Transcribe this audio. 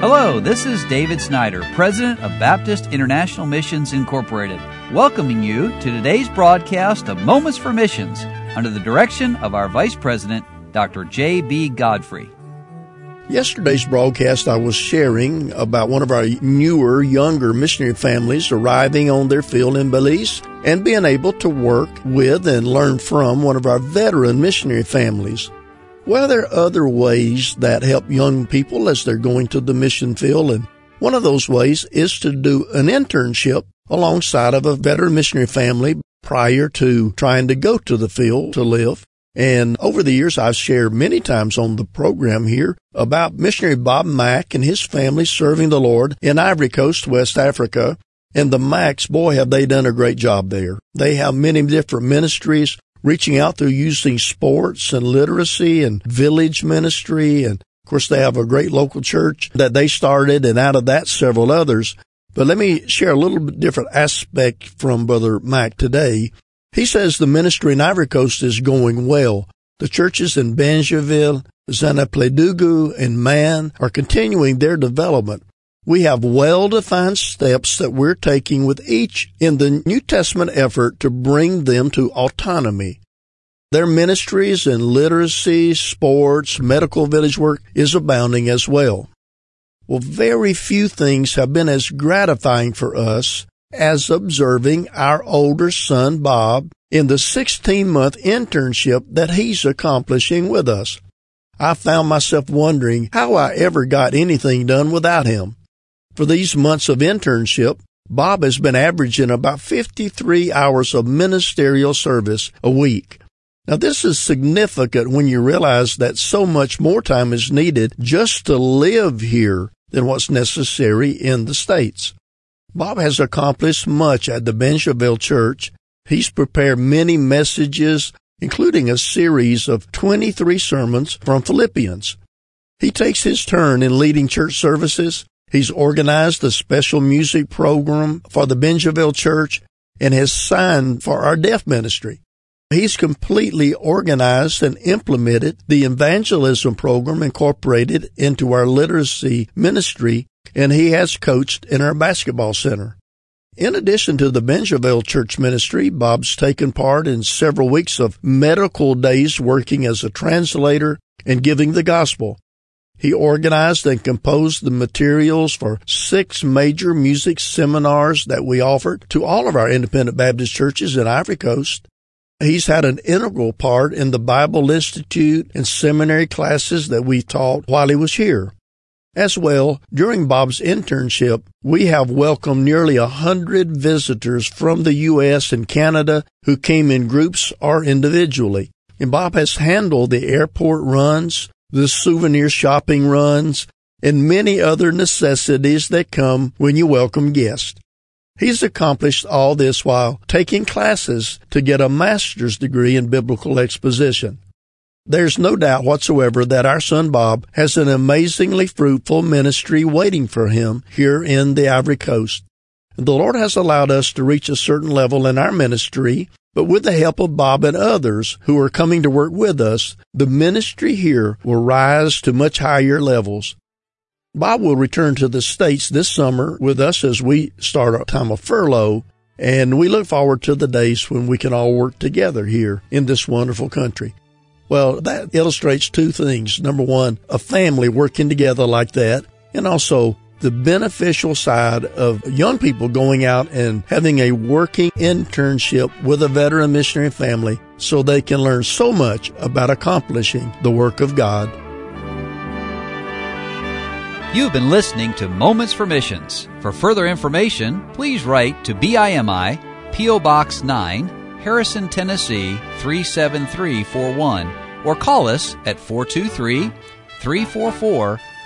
Hello, this is David Snyder, President of Baptist International Missions Incorporated, welcoming you to today's broadcast of Moments for Missions under the direction of our Vice President, Dr. J.B. Godfrey. Yesterday's broadcast, I was sharing about one of our newer, younger missionary families arriving on their field in Belize and being able to work with and learn from one of our veteran missionary families. Well, there are other ways that help young people as they're going to the mission field, and one of those ways is to do an internship alongside of a veteran missionary family prior to trying to go to the field to live. And over the years, I've shared many times on the program here about missionary Bob Mack and his family serving the Lord in Ivory Coast, West Africa. And the Macks, boy, have they done a great job there. They have many different ministries reaching out through using sports and literacy and village ministry. And of course, they have a great local church that they started and out of that several others. But let me share a little different aspect from Brother Mack today. He says the ministry in Ivory Coast is going well. The churches in Bingerville, Zanapledugu, and Man are continuing their development. We have well defined steps that we're taking with each in the New Testament effort to bring them to autonomy. Their ministries in literacy, sports, medical village work is abounding as well. Well, very few things have been as gratifying for us as observing our older son Bob in the 16 month internship that he's accomplishing with us. I found myself wondering how I ever got anything done without him. For these months of internship, Bob has been averaging about 53 hours of ministerial service a week. Now, this is significant when you realize that so much more time is needed just to live here than what's necessary in the States. Bob has accomplished much at the Bingerville Church. He's prepared many messages, including a series of 23 sermons from Philippians. He takes his turn in leading church services He's organized a special music program for the Bingerville Church and has signed for our deaf ministry. He's completely organized and implemented the evangelism program incorporated into our literacy ministry, and he has coached in our basketball center. In addition to the Bingerville Church ministry, Bob's taken part in several weeks of medical days working as a translator and giving the gospel. He organized and composed the materials for six major music seminars that we offered to all of our independent Baptist churches in Ivory Coast. He's had an integral part in the Bible Institute and seminary classes that we taught while he was here. As well, during Bob's internship, we have welcomed nearly a hundred visitors from the U.S. and Canada who came in groups or individually. And Bob has handled the airport runs, the souvenir shopping runs, and many other necessities that come when you welcome guests. He's accomplished all this while taking classes to get a master's degree in biblical exposition. There's no doubt whatsoever that our son Bob has an amazingly fruitful ministry waiting for him here in the Ivory Coast. The Lord has allowed us to reach a certain level in our ministry but with the help of Bob and others who are coming to work with us, the ministry here will rise to much higher levels. Bob will return to the States this summer with us as we start our time of furlough, and we look forward to the days when we can all work together here in this wonderful country. Well, that illustrates two things. Number one, a family working together like that, and also the beneficial side of young people going out and having a working internship with a veteran missionary family so they can learn so much about accomplishing the work of God. You've been listening to Moments for Missions. For further information, please write to BIMI, P.O. Box 9, Harrison, Tennessee 37341, or call us at 423 344